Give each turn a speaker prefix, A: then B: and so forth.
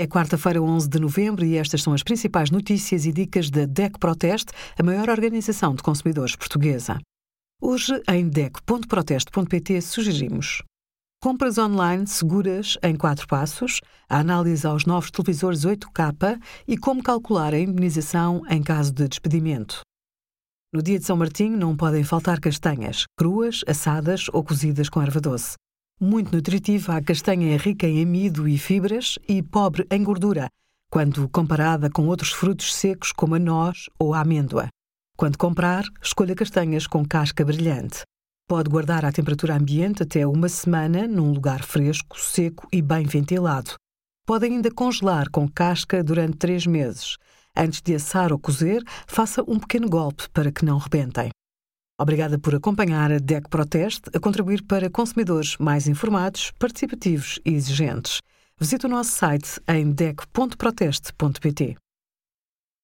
A: É quarta-feira, 11 de novembro, e estas são as principais notícias e dicas da DEC Proteste, a maior organização de consumidores portuguesa. Hoje, em DEC.proteste.pt, sugerimos compras online seguras em quatro passos, a análise aos novos televisores 8K e como calcular a indemnização em caso de despedimento. No dia de São Martinho não podem faltar castanhas, cruas, assadas ou cozidas com erva doce. Muito nutritiva, a castanha é rica em amido e fibras e pobre em gordura, quando comparada com outros frutos secos como a noz ou a amêndoa. Quando comprar, escolha castanhas com casca brilhante. Pode guardar à temperatura ambiente até uma semana num lugar fresco, seco e bem ventilado. Pode ainda congelar com casca durante três meses. Antes de assar ou cozer, faça um pequeno golpe para que não rebentem. Obrigada por acompanhar a DEC Proteste a contribuir para consumidores mais informados, participativos e exigentes. Visite o nosso site em dec.proteste.pt.